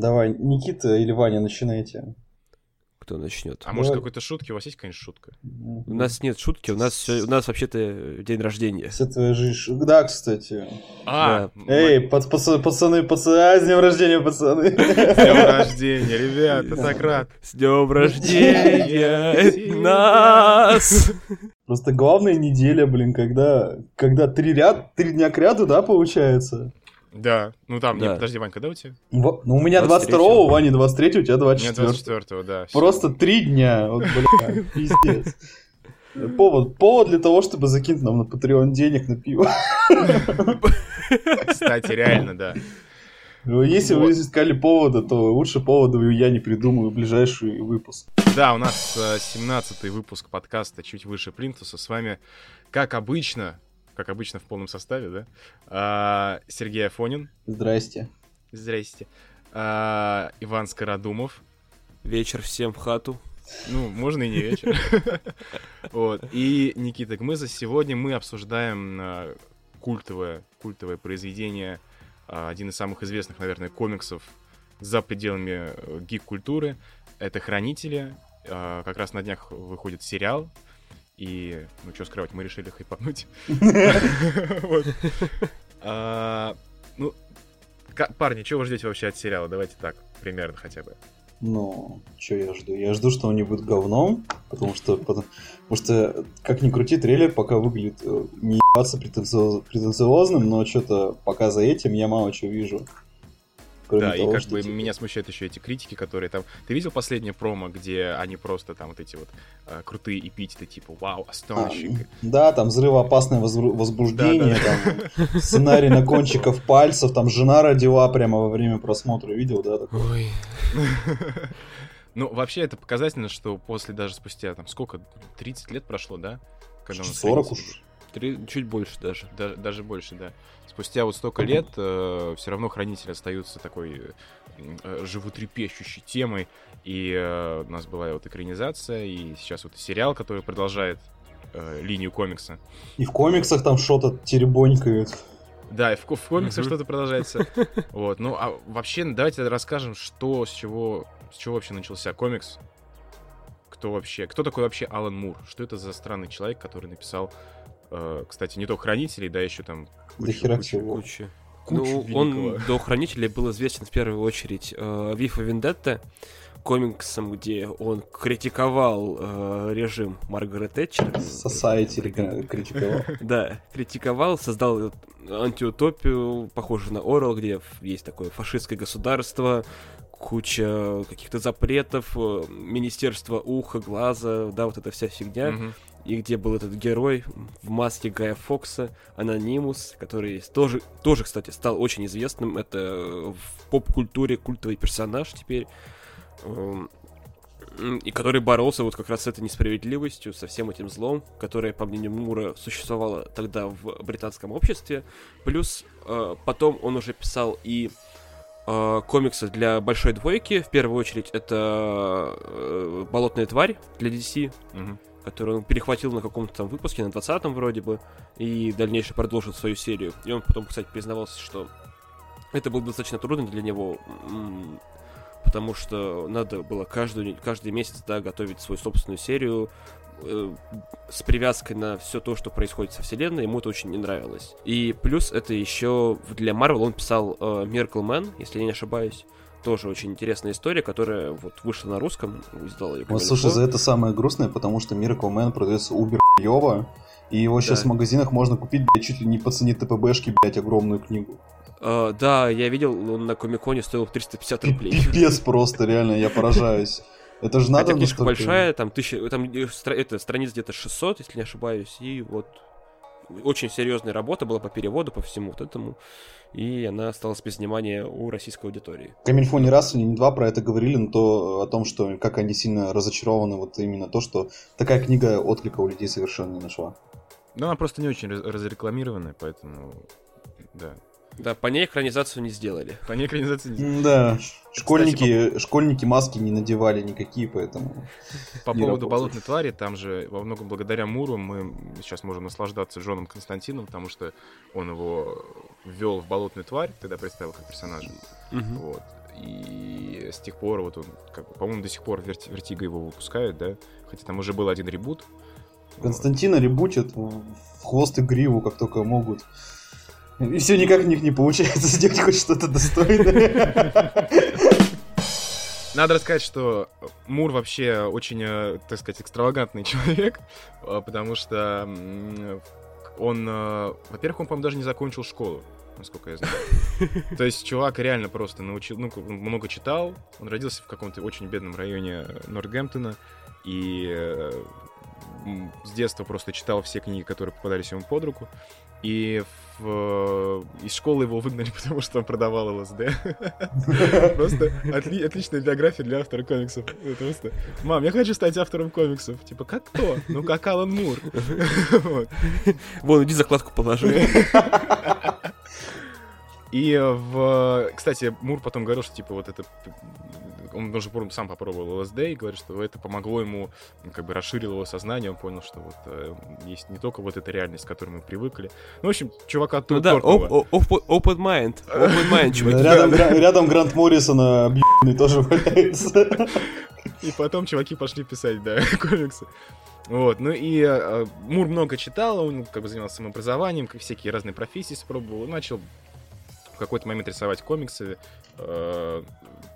Давай, Никита или Ваня, начинайте. Кто начнет? А может какой-то шутки? У вас есть, конечно, шутка? У нас нет шутки, у нас у нас вообще-то день рождения. Вся твоя жизнь. Да, кстати. А, Эй, пац- пац- пацаны, пацаны, а, с днем рождения, пацаны. С днем рождения, ребята, так рад. С днем рождения нас! Просто главная неделя, блин, когда, когда три ряд, три дня к ряду, да, получается? Да, ну там, не, Да. подожди, Вань, когда у тебя? Во- Ну, у меня 23-го. 22 у Вани 23 у тебя У меня 24 24 да. Просто три дня, вот, бля, пиздец. Повод, повод для того, чтобы закинуть нам на Patreon денег на пиво. Кстати, реально, да. Ну, Если Вот. вы искали повода, то лучше повода я не придумаю в ближайший выпуск. Да, у нас 17-й выпуск подкаста «Чуть выше Плинтуса». С вами, как обычно, как обычно в полном составе, да, а, Сергей Афонин. Здрасте. Здрасте. А, Иван Скородумов. Вечер всем в хату. Ну, можно и не вечер. Вот. И Никита Гмыза. Сегодня мы обсуждаем а, культовое, культовое произведение, а, один из самых известных, наверное, комиксов за пределами э, гик-культуры. Это «Хранители». А, Как раз на днях выходит сериал. И, ну, что скрывать, мы решили хайпануть. А, Ну, парни, чего вы ждете вообще от сериала? Давайте так, примерно хотя бы. Ну, что я жду? Я жду, что он не будет говном, потому что, потому, потому что как ни крути, трейлер пока выглядит э, не ебаться претенциоз- претенциозным, но что-то пока за этим я мало чего вижу. Кроме Да, и того, как что, бы типа, меня смущают еще эти критики, которые там... Ты видел последнее промо, где они просто там вот эти вот э, крутые эпитеты, типа «Вау, а, astonishing». да, там взрывоопасное возбру- возбуждение, там сценарий на кончиков пальцев, там жена родила прямо во время просмотра, видел, да? такое? Ой. Ну, вообще это показательно, что после даже спустя, там, сколько, 30 лет прошло, да? Когда у нас 40 «Хранители» уж. Три- чуть больше даже. Да- даже больше, да. Спустя вот столько лет все равно хранители остаются такой э, животрепещущей темой. И э, у нас была вот экранизация, и сейчас вот сериал, который продолжает э, линию комикса. И в комиксах там что-то теребонькают. Да, и в, в комиксах что-то продолжается. Вот, ну а вообще давайте расскажем, что, с чего, с чего вообще начался комикс. Кто вообще, кто такой вообще Алан Мур? Что это за странный человек, который написал, э, кстати, не только Хранителей, да, еще там хера всего. Куча. Кучу Ну, он великого. до Хранителей был известен в первую очередь э, Вифа Вендетта, комиксом, где он критиковал э, режим Маргарет Тэтчер. Society река- критиковал. Да, критиковал, создал антиутопию, похожую на Орел, где есть такое фашистское государство, куча каких-то запретов, э, министерство уха, глаза, да, вот эта вся фигня. Мгм. И где был этот герой в маске Гая Фокса, Анонимус, который тоже, тоже, кстати, стал очень известным. Это в поп-культуре культовый персонаж теперь. Эм, И который боролся вот как раз с этой несправедливостью, со всем этим злом, которое, по мнению Мура, существовало тогда в британском обществе. Плюс э, потом он уже писал и э, комиксы для большой двойки. В первую очередь это э, Болотная тварь для DC Мгм. Который он перехватил на каком-то там выпуске, на 20-м вроде бы, и дальнейшее продолжил свою серию. И он потом, кстати, признавался, что это было достаточно трудно для него, потому что надо было каждую, каждый месяц, да, готовить свою собственную серию э, с привязкой на все то, что происходит со вселенной, ему это очень не нравилось. И плюс это еще для Marvel он писал э, Miracle Man, если я не ошибаюсь. Тоже очень интересная история, которая вот вышла на русском, издал ее Вот, слушай, за это самое грустное, потому что Miracle Man продается убер ёво, и его сейчас Да. в магазинах можно купить, блядь, чуть ли не по цене ТПБшки, блядь, огромную книгу. Э, да, я видел, он на Комиконе стоил 350 рублей. Пипец просто, реально, я поражаюсь. Это же надо Хотя книжка большая, там тысяча, там э, это страниц где-то 600, если не ошибаюсь, и вот очень серьезная работа была по переводу, по всему вот этому, и она осталась без внимания у российской аудитории. Камильфо не раз, не два про это говорили, но то о том, что как они сильно разочарованы, вот именно то, что такая книга отклика у людей совершенно не нашла. Ну, она просто не очень раз- разрекламированная, поэтому, да. Да, по ней экранизацию не сделали. По ней экранизации не- Да, школьники, школьники маски не надевали никакие, поэтому... По поводу работает. болотной твари, там же во многом благодаря Муру мы сейчас можем наслаждаться Джоном Константином, потому что он его ввел в болотную тварь, тогда представил как персонажа. Мгм. Вот. И с тех пор вот он, как, по-моему, до сих пор Верти- Vertigo его выпускает, да? Хотя там уже был один ребут. Константина ребутят в хвост и гриву, как только могут. И все никак у них не получается сделать хоть что-то достойное. Надо рассказать, что Мур вообще очень, э, так сказать, экстравагантный человек, э, потому что он, э, во-первых, он, по-моему, даже не закончил школу, насколько я знаю. То есть чувак реально просто научил, ну, много читал, он родился в каком-то очень бедном районе Нортгемптона, и с детства просто читал все книги, которые попадались ему под руку. И в, э, из школы его выгнали, потому что он продавал ЛСД. Просто отли- отличная биография для автора комиксов. Просто, мам, я хочу стать автором комиксов. Типа, как кто? Ну, как Алан Мур. Вон, иди закладку положи. И э, в... Кстати, Мур потом говорил, что, типа, вот это... Он даже сам попробовал ЛСД и говорит, что это помогло ему, ну, как бы расширило его сознание, он понял, что вот э, есть не только вот эта реальность, к которой мы привыкли. Ну, в общем, чувака Ну тут да, оп- оп- open mind. Open mind, чуваки. Рядом, гра- рядом Грант Моррисона объебанный тоже валяется. И потом чуваки пошли писать, да, комиксы. Вот, ну и э, Мур много читал, он как бы занимался самообразованием, как всякие разные профессии спробовал, начал в какой-то момент рисовать комиксы, э,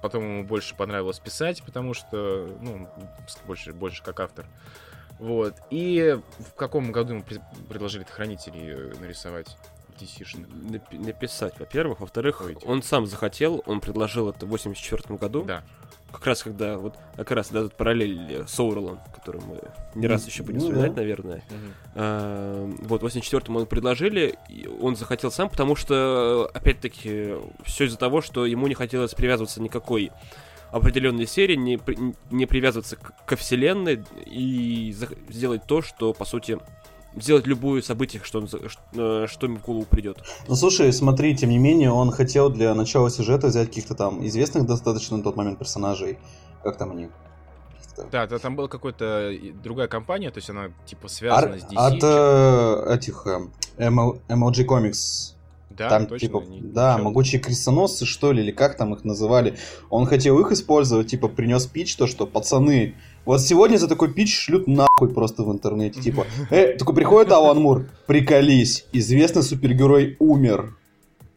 потом ему больше понравилось писать, потому что, ну, больше, больше как автор. Вот, и в каком году ему пред- предложили хранителей э, нарисовать DC-шных? Напи- Написать, во-первых. Во-вторых, Ой, он сам захотел, он предложил это в 84 году. Да. Как раз когда, вот, как раз дадут параллель с Оурлом, который мы не раз еще будем Ну вспоминать, да. наверное. А, Вот, в 84-м он предложили, и он захотел сам, потому что, опять-таки, все из-за того, что ему не хотелось привязываться никакой определенной серии, не, при- не привязываться к- ко вселенной и сделать то, что, по сути, сделать любое событие, что, он, э, что ему в голову придет. Ну слушай, смотри, тем не менее, он хотел для начала сюжета взять каких-то там известных достаточно на тот момент персонажей. Как там они? Да, да, там была какая-то и другая компания, то есть она типа связана Ар- с DC. От э, этих э, ML MLG Comics. Да, там точно, типа, не- да, ничего. могучие крестоносцы, что ли, или как там их называли. Он хотел их использовать, типа, принес пич, то, что пацаны, вот сегодня за такой пич шлют нахуй просто в интернете. Типа, э, такой приходит Алан Мур, приколись, известный супергерой умер.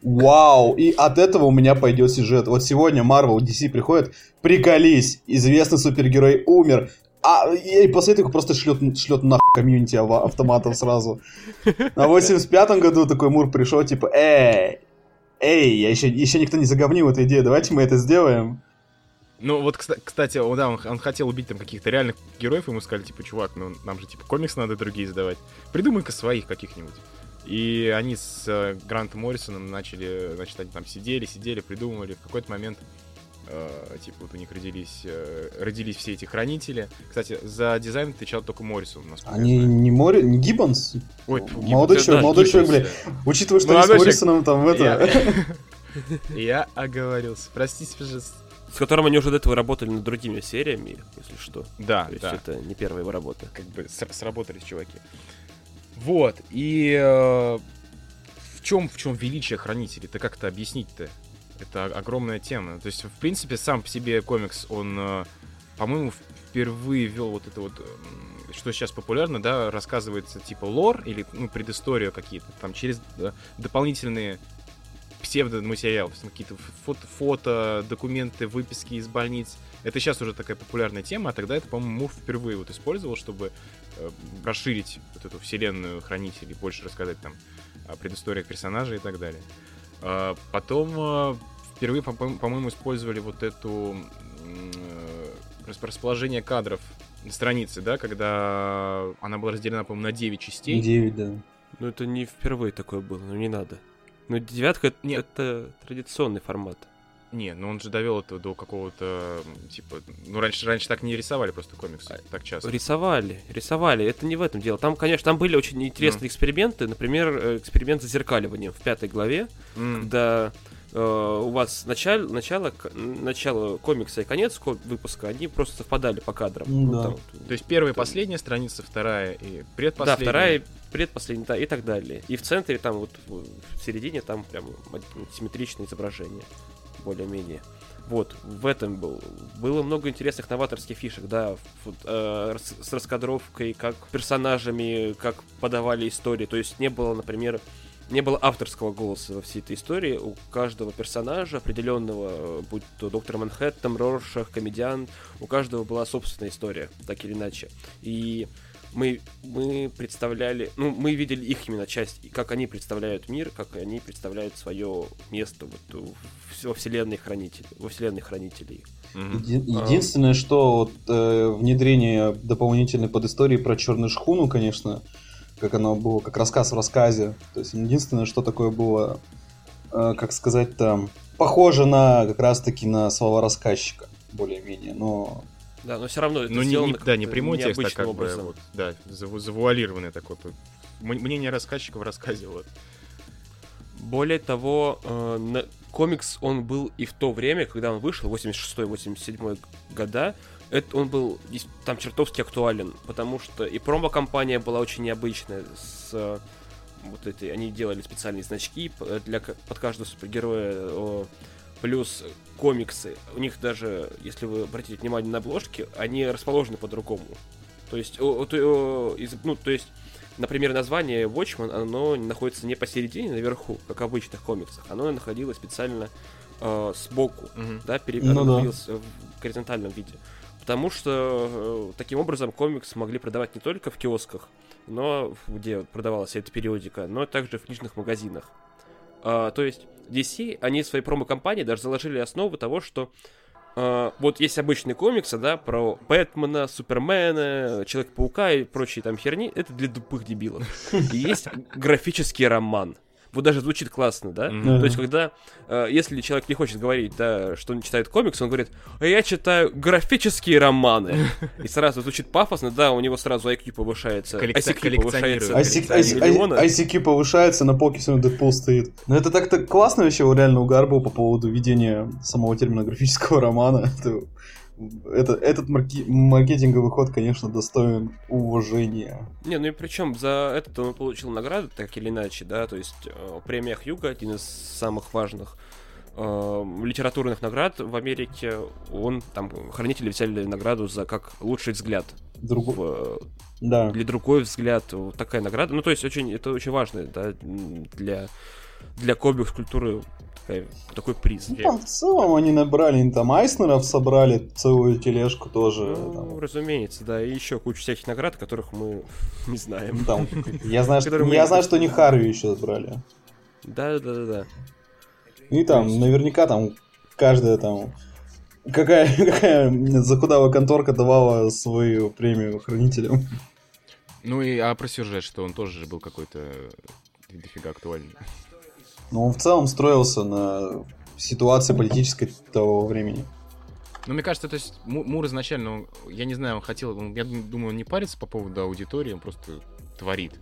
Вау, и от этого у меня пойдет сюжет. Вот сегодня Marvel, DC приходит, приколись, известный супергерой умер. А, и после этого просто шлет, шлет нахуй комьюнити автоматов сразу. А в 85 году такой Мур пришел, типа, эй, эй, я еще, еще никто не заговнил эту идею, давайте мы это сделаем. Ну вот, кста- кстати, о, да, он, он хотел убить там каких-то реальных героев, ему сказали, типа, чувак, ну нам же типа комикс надо другие издавать. Придумай-ка своих каких-нибудь. И они с э, Грантом Моррисоном начали, значит, они там сидели, сидели, придумывали. В какой-то момент, э, типа, вот у них родились, э, родились все эти хранители. Кстати, за дизайн отвечал только Моррисон, насколько я Они знаю. не Мори, не Гиббонс? Ой, фу, молодой Гиббонс, человек, да, молодой человек, бля. Учитывая, что они с Молодой Моррисоном там это... Я- оговорился. Простите, пожалуйста. С которым они уже до этого работали над другими сериями, если что. Да, То есть да. это не первая его работа. как бы сработались чуваки. Вот, и э, в чем в чем величие хранителей? Это как-то объяснить-то? Это огромная тема. То есть, в принципе, сам по себе комикс, он, э, по-моему, впервые ввел вот это вот, что сейчас популярно, да, рассказывается типа лор или ну, предысторию какие-то, там через э, дополнительные псевдоматериалы, какие-то фото, фото, документы, выписки из больниц. Это сейчас уже такая популярная тема, а тогда это, по-моему, Мур впервые вот использовал, чтобы э, расширить вот эту вселенную хранителей, больше рассказать там о предысториях персонажей и так далее. А, Потом э, впервые, по- по- по-моему, использовали вот эту э, рас- расположение кадров на странице, да, когда она была разделена, по-моему, на 9 частей. 9, да. Ну это не впервые такое было, ну не надо. Ну девятка Нет. это традиционный формат. Не, ну он же довел это до какого-то, типа, ну раньше, раньше так не рисовали просто комиксы, А, так часто. Рисовали, рисовали, это не в этом дело. Там, конечно, там были очень интересные эксперименты. Например, э, эксперимент с зазеркаливанием в пятой главе, М, когда э, у вас начало, начало, начало комикса и конец ко- выпуска, они просто совпадали по кадрам. Ну Ну, да. там То есть первая и Там- последняя страница, вторая и Да, предпоследняя. вторая, предпоследняя, да, и так далее. И в центре, там вот в в середине, там прям симметричное изображение, более-менее. Вот, в этом был. Было много интересных новаторских фишек, да, вот, э, с, раскадровкой, как персонажами, как подавали истории. То есть не было, например, не было авторского голоса во всей этой истории. У каждого персонажа, определенного, будь то доктор Манхэттен, Роршах, комедиан, у каждого была собственная история, так или иначе. И мы, мы представляли, ну, мы видели их именно часть, как они представляют мир, как они представляют свое место вот, во вселенной хранителей, во вселенной хранителей. Еди- единственное, что вот, э, внедрение дополнительной подистории про черную шхуну, конечно, как оно было, как рассказ в рассказе. То есть единственное, что такое было, э, как сказать там, похоже на как раз-таки на слова рассказчика, более-менее, но да, но все равно это ну, не, сделано не, да, не прямой текст, а как образом. бы, вот, да, заву завуалированный такой. Мнение рассказчика в рассказе, вот. Более того, э, на, комикс, он был и в то время, когда он вышел, 86-87 года, это он был там чертовски актуален, потому что и промо-компания была очень необычная с э, вот эти, они делали специальные значки для под каждого супергероя плюс комиксы, у них даже, если вы обратите внимание на обложки, они расположены по-другому. То есть, о, о, из, ну, то есть, например, название Watchman, оно находится не посередине, наверху, как в обычных комиксах, оно находилось специально э, сбоку, mm-hmm. да, пере... ну, оно да. находилось в горизонтальном виде. Потому что э, таким образом комикс могли продавать не только в киосках, но где продавалась эта периодика, но также в книжных магазинах. А, то есть DC, они в своей промо-компании даже заложили основу того, что Uh, вот есть обычные комиксы, да, про Бэтмена, Супермена, Человека-паука и прочие там херни, это для тупых дебилов. И есть графический роман вот даже звучит классно, да? Mm-hmm. То есть, когда, э, если человек не хочет говорить, да, что он читает комикс, он говорит, а я читаю графические романы. И сразу звучит пафосно, да, у него сразу IQ повышается. ICQ повышается. ICQ повышается, на полке сегодня Дэдпул стоит. Но это так-то классно вообще, реально угар был по поводу введения самого термина графического романа. Это это, этот марки, маркетинговый ход, конечно, достоин уважения. Не, ну и причем за этот он получил награды, так или иначе, да, то есть э, премия Хьюга, один из самых важных э, литературных наград в Америке, он там, хранители взяли награду за как лучший взгляд. Друг... В, э, да. Или другой взгляд, вот такая награда. Ну, то есть очень, это очень важно, да, для, для комикс-культуры такая, такой приз. Ну, там в целом они набрали, там Айснеров собрали целую тележку тоже. Ну, там. разумеется, да, и еще кучу всяких наград, которых мы не знаем. Там, я знаю, что, я знаю, что не Харви еще забрали. Да, да, да, да. И там, наверняка там каждая там какая, какая закудавая конторка давала свою премию хранителям. Ну и а про сюжет, что он тоже был какой-то дофига актуальный. Но он в целом строился на ситуации политической того времени. Ну, мне кажется, то есть Мур изначально, я не знаю, он хотел, я думаю, он не парится по поводу аудитории, он просто творит.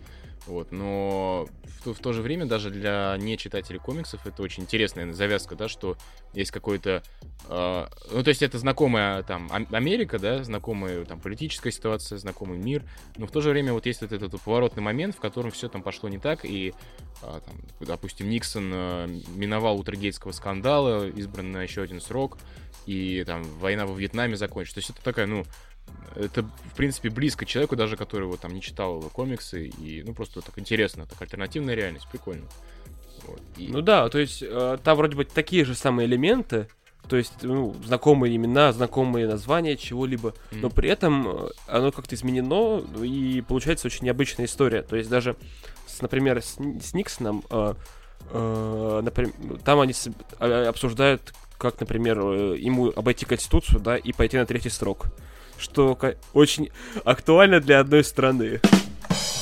Вот, но в, в то же время даже для нечитателей комиксов это очень интересная завязка, да, что есть какой-то, э, ну то есть это знакомая там Америка, да, знакомая там политическая ситуация, знакомый мир, но в то же время вот есть вот этот, этот поворотный момент, в котором все там пошло не так и, э, там, допустим, Никсон э, миновал Утергейтского скандала, избран на еще один срок, и там война во Вьетнаме закончится. То есть это такая, ну, это, в принципе, близко человеку, даже который вот там не читал комиксы, и, ну, просто так интересно, так альтернативная реальность, прикольно. Вот, и... Ну да, то есть э, там вроде бы такие же самые элементы, то есть, ну, знакомые имена, знакомые названия чего-либо, mm-hmm. но при этом э, оно как-то изменено, и получается очень необычная история. То есть даже, с, например, с, с Никсоном, э, э, например, там они а, обсуждают, как, например, э, ему обойти Конституцию, да, и пойти на третий срок что очень актуально для одной страны.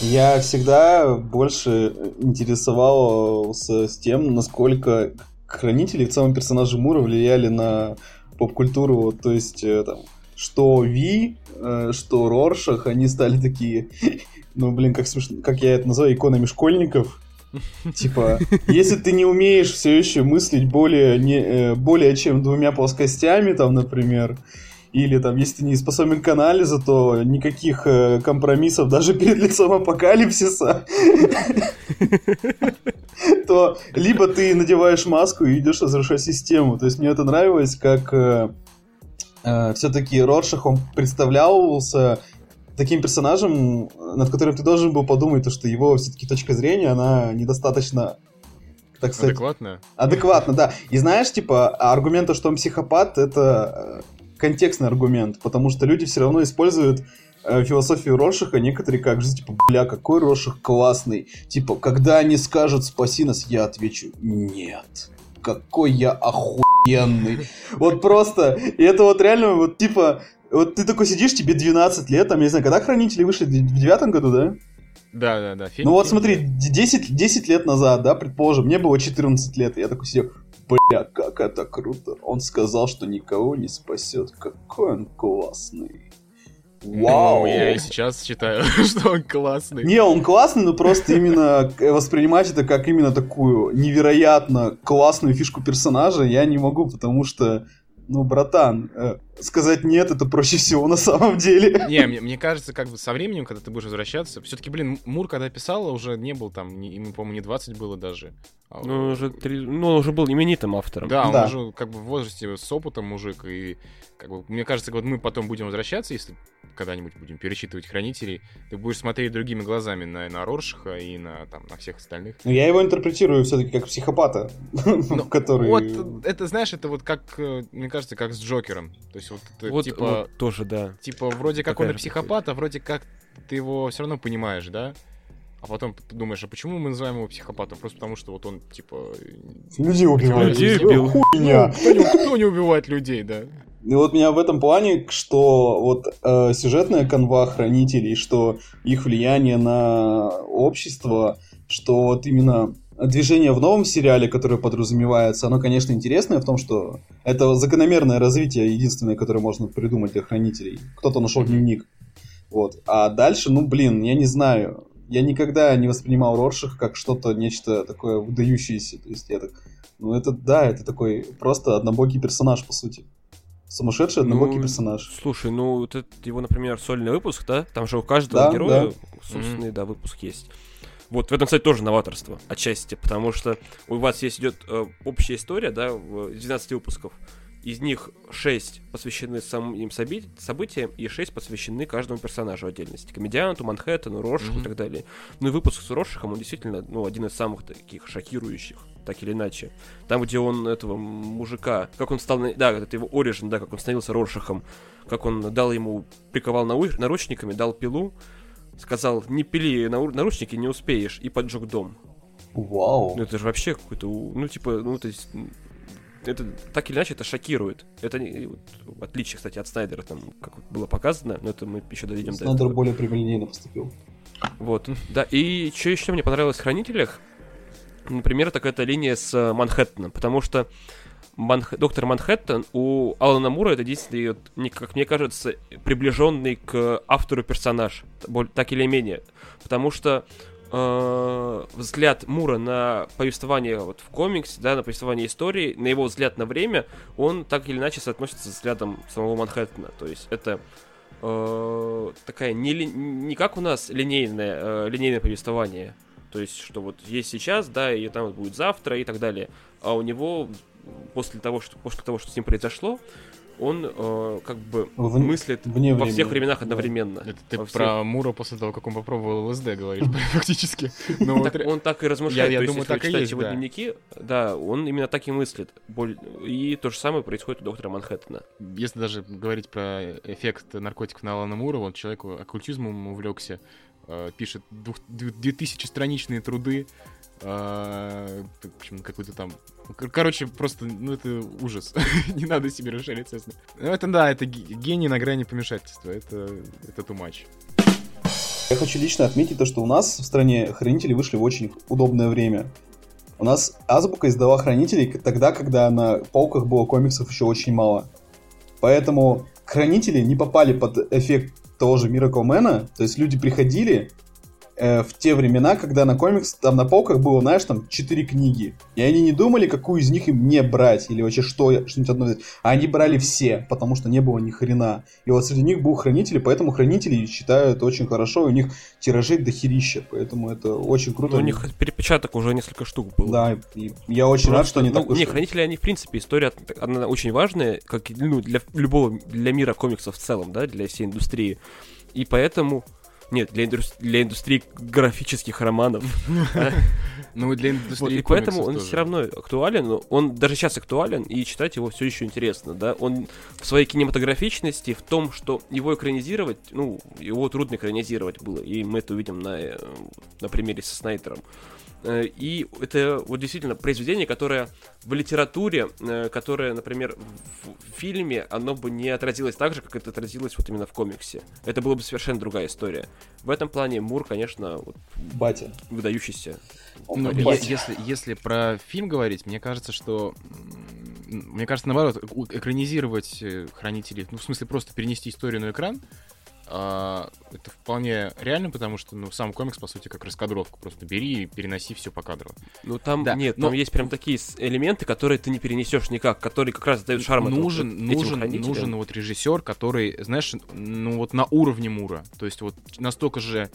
Я всегда больше интересовался с тем, насколько хранители в целом персонажи Мура влияли на поп-культуру. То есть, э, там, что Ви, э, что Роршах, они стали такие, ну, блин, как смешно, как я это называю, иконами школьников. Типа, если ты не умеешь все еще мыслить более, не, э, более чем двумя плоскостями, там, например, или там, если ты не способен к анализу, то никаких э, компромиссов даже перед лицом апокалипсиса. то либо ты надеваешь маску и идешь разрушать систему. То есть мне это нравилось, как э, э, все-таки Роршах, он представлялся таким персонажем, над которым ты должен был подумать, то, что его все-таки точка зрения, она недостаточно так сказать... Адекватно? Адекватно, да. И знаешь, типа, аргумент, что он психопат, это контекстный аргумент, потому что люди все равно используют э, философию Рошиха некоторые как же, типа, бля, какой Роших классный. Типа, когда они скажут «спаси нас», я отвечу «нет». Какой я охуенный. Вот просто, и это вот реально, вот типа, вот ты такой сидишь, тебе 12 лет, там, я не знаю, когда Хранители вышли, в девятом году, да? Да, да, да. Фильм, ну вот смотри, 10, 10 лет назад, да, предположим, мне было 14 лет, я такой сидел, бля, как это круто. Он сказал, что никого не спасет. Какой он классный. Вау! Ну, я и сейчас считаю, что он классный. Не, он классный, но просто именно воспринимать это как именно такую невероятно классную фишку персонажа я не могу, потому что ну, братан, э, сказать нет, это проще всего на самом деле. Не, мне, мне кажется, как бы со временем, когда ты будешь возвращаться, все-таки, блин, Мур, когда писал, уже не был там, не, ему, по-моему, не 20 было даже. А ну, уже, три, ну, он уже был именитым автором. Да, он да. уже как бы в возрасте с опытом мужик, и как бы, мне кажется, вот мы потом будем возвращаться, если когда-нибудь будем перечитывать хранителей, ты будешь смотреть другими глазами на, на Роршиха и на, там, на всех остальных. Ну, я его интерпретирую все-таки как психопата, ну, который... Вот, это, знаешь, это вот как, э, мне кажется, как с Джокером. То есть вот, это, вот типа... Вот тоже, да. Типа, вроде как Такая он и психопат, а вроде как ты его все равно понимаешь, да? А потом думаешь, а почему мы называем его психопатом? Просто потому что вот он, типа... Людей убивает. Людей убил. Хуйня. Ну, кто, не, кто не убивает людей, да? И вот меня в этом плане, что вот э, сюжетная канва хранителей, что их влияние на общество, что вот именно движение в новом сериале, которое подразумевается, оно, конечно, интересное в том, что это закономерное развитие, единственное, которое можно придумать для хранителей. Кто-то нашел дневник. Вот. А дальше, ну, блин, я не знаю я никогда не воспринимал Роршах как что-то, нечто такое выдающееся. То есть я так... Ну, это, да, это такой просто однобокий персонаж, по сути. Сумасшедший однобокий ну, персонаж. Слушай, ну, вот это его, например, сольный выпуск, да? Там же у каждого да, героя да. собственный, mm-hmm. да, выпуск есть. Вот, в этом, кстати, тоже новаторство, отчасти, потому что у вас есть идет э, общая история, да, в 12 выпусков. Из них 6 посвящены самим событиям, событиям и 6 посвящены каждому персонажу отдельности. Комедианту, Манхэттену, Рошиху mm-hmm. и так далее. Ну и выпуск с Рошихом, он действительно ну, один из самых таких шокирующих, так или иначе. Там, где он этого мужика, как он стал, да, это его оригин, да, как он становился Рошихом, как он дал ему, приковал нау- наручниками, дал пилу, сказал, не пили наручники, не успеешь, и поджег дом. Вау. Ну это же вообще какой-то, ну типа, ну то есть это так или иначе это шокирует. Это не, вот, в отличие, кстати, от Снайдера, там, как было показано, но это мы еще дойдем Снайдер до этого. более прямолинейно поступил. Вот, да, и что еще мне понравилось в Хранителях, например, так это линия с э, Манхэттеном, потому что Манх... Доктор Манхэттен у Алана Мура это единственный, как мне кажется, приближенный к автору персонаж, так или менее. Потому что э, взгляд Мура на повествование вот в комиксе, да, на повествование истории, на его взгляд на время, он так или иначе соотносится с взглядом самого Манхэттена. То есть это э, такая не, не как у нас линейное, э, линейное повествование. То есть, что вот есть сейчас, да, и там будет завтра и так далее. А у него после того, что, после того, что с ним произошло, он э, как бы в, мыслит вне во всех временах одновременно. Это ты всех... про Мура после того, как он попробовал ЛСД говоришь, фактически. Ну, он так и размышляет. Я думаю, так и есть, его дневники, да, он именно так и мыслит. И то же самое происходит у доктора Манхэттена. Если даже говорить про эффект наркотиков на Алана Мура, вот человек оккультизмом увлекся, э, пишет 2000-страничные труды, э, какой-то там Короче, просто, ну это ужас. не надо себе расширять сознание. Ну это да, это гений на грани помешательства. Это, это too much. Я хочу лично отметить то, что у нас в стране хранители вышли в очень удобное время. У нас Азбука издала хранителей тогда, когда на полках было комиксов еще очень мало. Поэтому хранители не попали под эффект того же Miracle Man, то есть люди приходили, э, в те времена, когда на комикс, там на полках было, знаешь, там четыре книги. И они не думали, какую из них им не брать, или вообще что, что-нибудь одно взять. А они брали все, потому что не было ни хрена. И вот среди них был хранитель, поэтому хранители считают очень хорошо, у них тиражей дохерища, поэтому это очень круто. Но у них перепечаток уже несколько штук было. Да, и я очень Просто, рад, что они ну, так Не, хранители, они, в принципе, история, она очень важная, как ну, для любого, для мира комиксов в целом, да, для всей индустрии. И поэтому нет, для, индустри- для индустрии графических романов. Ну и для индустрии И поэтому он все равно актуален, он даже сейчас актуален, и читать его все еще интересно, да. Он в своей кинематографичности, в том, что его экранизировать, ну, его трудно экранизировать было, и мы это увидим на, э, на примере со Снайдером. Э, и это вот действительно произведение, которое в литературе, э, которое, например, в фильме, оно бы не отразилось так же, как это отразилось вот именно в комиксе. Это была бы совершенно другая история. В этом плане Мур, конечно, вот, батя. выдающийся. Ну, если, если про фильм говорить, мне кажется, что мне кажется, наоборот, экранизировать э, хранителей, ну, в смысле, просто перенести историю на экран, а, это вполне реально, потому что, ну, сам комикс, по сути, как раскадровку. Просто бери и переноси все покадрово. Ну, там да, нет, но... там есть прям такие элементы, которые ты не перенесешь никак, которые как раз дают шарм нужен, этому, нужен, этим нужен вот режиссер, который, знаешь, ну, вот на уровне Мура. То есть вот настолько же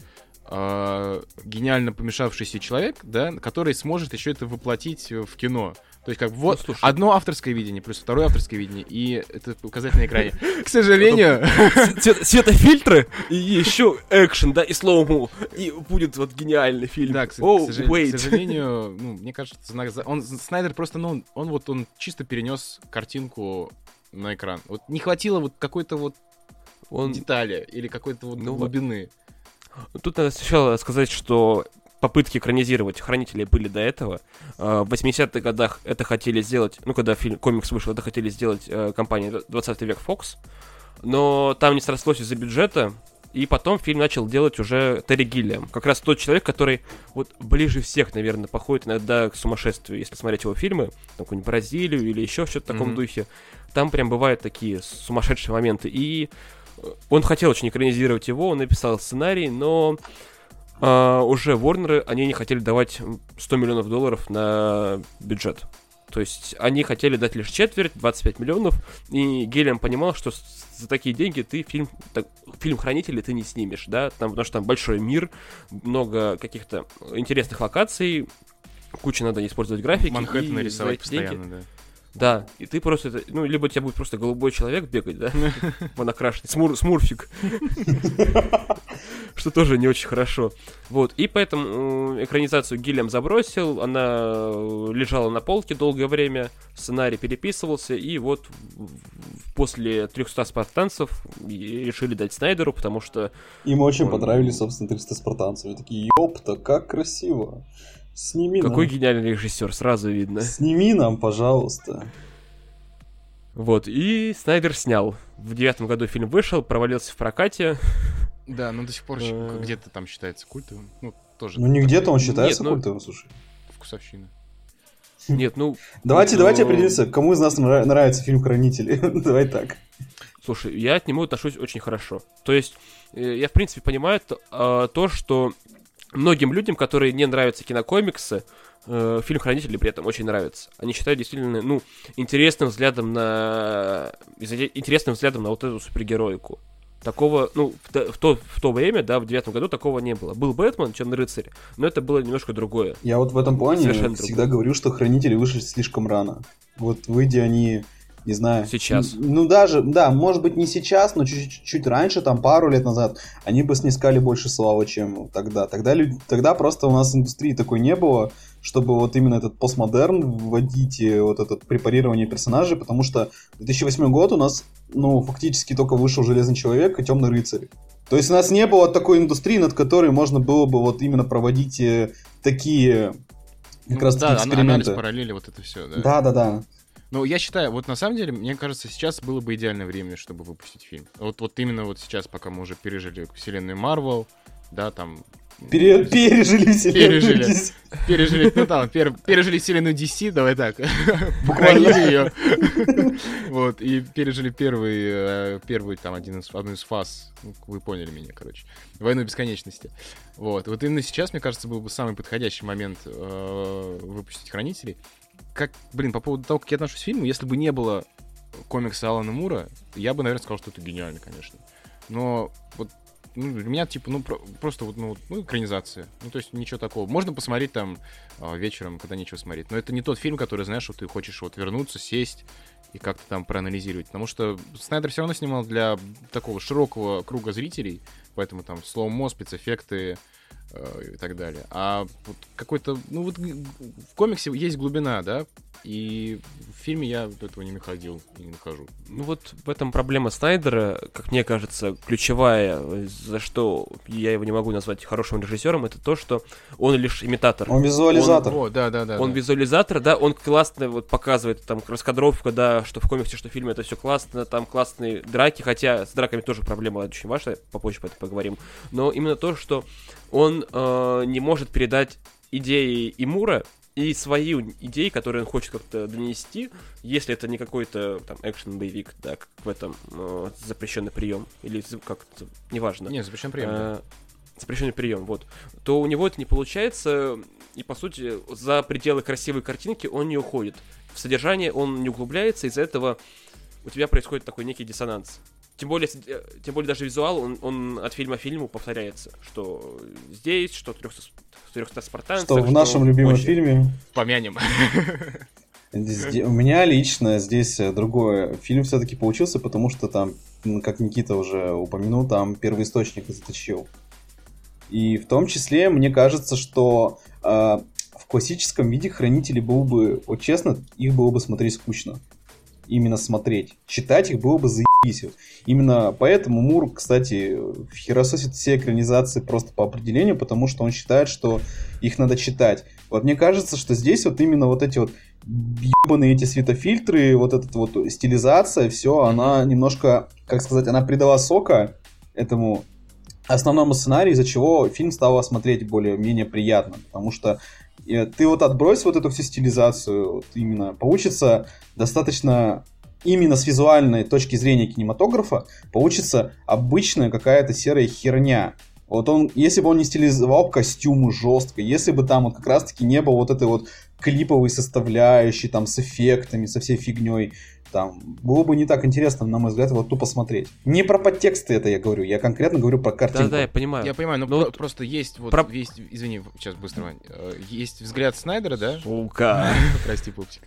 э, гениально помешавшийся человек, да, который сможет еще это воплотить в кино. То есть как вот ну, одно авторское видение плюс второе авторское видение, и это указать на экране. К сожалению... Светофильтры и еще экшен, да, и слоуму, и будет вот гениальный фильм. Да, к сожалению, ну, мне кажется, он Снайдер просто, ну, он вот он чисто перенес картинку на экран. Вот не хватило вот какой-то вот он... детали или какой-то вот ну, глубины. Тут надо сначала сказать, что попытки экранизировать Хранителей были до этого. А, в 80-х годах это хотели сделать, ну, когда фильм, комикс вышел, это хотели сделать э, компания 20 век Fox, но там не срослось из-за бюджета, и потом фильм начал делать уже Терри Гиллиам. Как раз тот человек, который вот ближе всех, наверное, походит иногда к сумасшествию, если смотреть его фильмы, там какую-нибудь Бразилию или еще что-то в таком mm-hmm. духе. Там прям бывают такие сумасшедшие моменты. И э, он хотел очень экранизировать его, он написал сценарий, но а, уже Warner, они не хотели давать 100 миллионов долларов на бюджет. То есть они хотели дать лишь четверть, 25 миллионов, и Гелиан понимал, что за такие деньги ты фильм, так, фильм Хранители ты не снимешь, да, там, потому что там большой мир, много каких-то интересных локаций, куча надо использовать графики. Манхэттен нарисовать постоянно, деньги, да. Да, и ты просто, ну, либо у тебя будет просто голубой человек бегать, да, он окрашенный, смур, смурфик, что тоже не очень хорошо. Вот, и поэтому экранизацию Гильям забросил, она лежала на полке долгое время, сценарий переписывался, и вот после 300 спартанцев решили дать Снайдеру, потому что... Им очень понравились, собственно, 300 спартанцев, такие, ёпта, как красиво. Сними Какой нам. гениальный режиссер, сразу видно. Сними нам, пожалуйста. Вот, и Снайдер снял. В девятом году фильм вышел, провалился в прокате. Да, но до сих пор э. где-то там считается культовым. Ну, тоже. Ну, не где-то он считается Нет, ну, культовым, слушай. Вкусовщина. Нет, ну... Давайте, давайте определимся, кому из нас нравится фильм «Хранители». Давай так. Слушай, я к нему отношусь очень хорошо. То есть, э, я, в принципе, понимаю то, то что многим людям, которые не нравятся кинокомиксы, э, фильм «Хранители» при этом очень нравится. Они считают действительно, ну, интересным взглядом на... интересным взглядом на вот эту супергероику. Такого, ну, в, в, то, в то время, да, в девятом году такого не было. Был Бэтмен, Черный рыцарь, но это было немножко другое. Я вот в этом плане Совершенно всегда другое. говорю, что Хранители вышли слишком рано. Вот выйдя они не знаю. Сейчас. Ну, даже, да, может быть не сейчас, но чуть-чуть раньше, там пару лет назад, они бы снискали больше славы, чем тогда. Тогда, люди, тогда просто у нас индустрии такой не было, чтобы вот именно этот постмодерн вводить, вот это препарирование персонажей, потому что 2008 год у нас, ну, фактически только вышел Железный Человек и Темный Рыцарь. То есть у нас не было такой индустрии, над которой можно было бы вот именно проводить э, такие как ну, раз да, таки эксперименты. параллели, вот это все, да? Да, да, да. Ну, я считаю, вот на самом деле, мне кажется, сейчас было бы идеальное время, чтобы выпустить фильм. Вот, вот именно вот сейчас, пока мы уже пережили вселенную Марвел, да, там Пере- пережили вселенную Пережили. DC. пережили, ну там, пер- пережили вселенную DC, давай так, похоронили ее, вот, и пережили первый, э, первый, там, один из, одну из фаз, ну, вы поняли меня, короче, войну бесконечности, вот, вот именно сейчас, мне кажется, был бы самый подходящий момент э, выпустить Хранителей, как, блин, по поводу того, как я отношусь к фильму, если бы не было комикса Алана Мура, я бы, наверное, сказал, что это гениально, конечно, но вот ну, для меня, типа, ну, про- просто вот, ну, ну, экранизация. Ну, то есть ничего такого. Можно посмотреть там а, вечером, когда нечего смотреть. Но это не тот фильм, который, знаешь, вот ты хочешь вот вернуться, сесть и как-то там проанализировать. Потому что Снайдер все равно снимал для такого широкого круга зрителей, поэтому там слоумо, спецэффекты и так далее. А вот какой-то, ну вот в комиксе есть глубина, да, и в фильме я вот этого не находил и не нахожу. Ну вот в этом проблема Снайдера, как мне кажется, ключевая, за что я его не могу назвать хорошим режиссером, это то, что он лишь имитатор. Он визуализатор. О, да, да, да. Он да. визуализатор, да, он классно вот показывает там раскадровка, да, что в комиксе, что в фильме, это все классно, там классные драки, хотя с драками тоже проблема очень важная, попозже по это поговорим. Но именно то, что он э, не может передать идеи Имура и свои идеи, которые он хочет как-то донести, если это не какой-то там экшен-боевик, да, как в этом э, запрещенный прием, или как-то, неважно. Не, запрещен прием. да. Э, запрещенный прием, вот, то у него это не получается, и по сути за пределы красивой картинки он не уходит. В содержание он не углубляется, из-за этого у тебя происходит такой некий диссонанс. Тем более, э, тем более даже визуал, он, он от фильма к фильму повторяется, что здесь, что 300, 300 спартанцев. Что в нашем любимом очень- фильме Помянем. У меня лично здесь э, другой фильм все-таки получился, потому что там, как Никита уже упомянул, там первый источник заточил. И в том числе, мне кажется, что э, в классическом виде хранители был бы, вот честно, их было бы смотреть скучно. Именно смотреть. Читать их было бы заебись. Вот. Именно поэтому Мур, кстати, херососит все экранизации просто по определению, потому что он считает, что их надо читать. Вот мне кажется, что здесь вот именно вот эти вот ебаные эти светофильтры, вот эта вот стилизация, все, она немножко, как сказать, она придала сока этому основному сценарию, из-за чего фильм стало смотреть более-менее приятно, потому что э, ты вот отбрось вот эту всю стилизацию, вот именно, получится достаточно именно с визуальной точки зрения кинематографа, получится обычная какая-то серая херня. Вот он, если бы он не стилизовал костюмы жестко, если бы там вот как раз-таки не было вот этой вот клиповой составляющей, там, с эффектами, со всей фигней, там, было бы не так интересно, на мой взгляд, вот тупо смотреть. Не про подтексты это я говорю, я конкретно говорю про картинку. Да-да, я понимаю. Я понимаю, но Ну про- просто есть вот про- есть, извини, сейчас быстро, Вань. Э, есть взгляд Снайдера, да? Сука. Прости, пупсик.